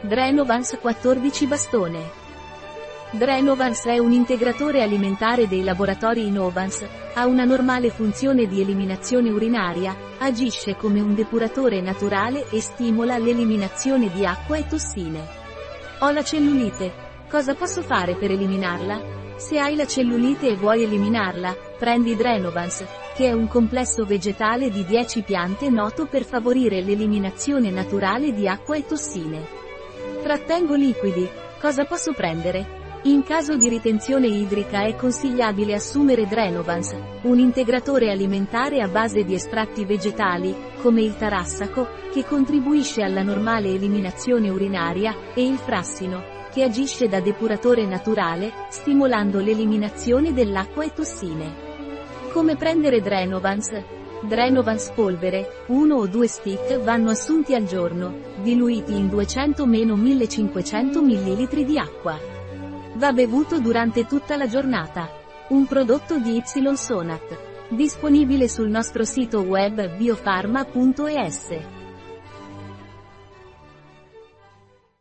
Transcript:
Drenovans 14 bastone. Drenovans è un integratore alimentare dei laboratori Innovans, ha una normale funzione di eliminazione urinaria, agisce come un depuratore naturale e stimola l'eliminazione di acqua e tossine. Ho la cellulite. Cosa posso fare per eliminarla? Se hai la cellulite e vuoi eliminarla, prendi Drenovans, che è un complesso vegetale di 10 piante noto per favorire l'eliminazione naturale di acqua e tossine. Trattengo liquidi. Cosa posso prendere? In caso di ritenzione idrica è consigliabile assumere Drenovans, un integratore alimentare a base di estratti vegetali, come il tarassaco, che contribuisce alla normale eliminazione urinaria, e il frassino, che agisce da depuratore naturale, stimolando l'eliminazione dell'acqa e tossine. Come prendere Drenovans? Drenovans polvere, 1 o 2 stick vanno assunti al giorno, diluiti in 200-1500 ml di acqua. Va bevuto durante tutta la giornata. Un prodotto di Y Sonat. Disponibile sul nostro sito web biofarma.es.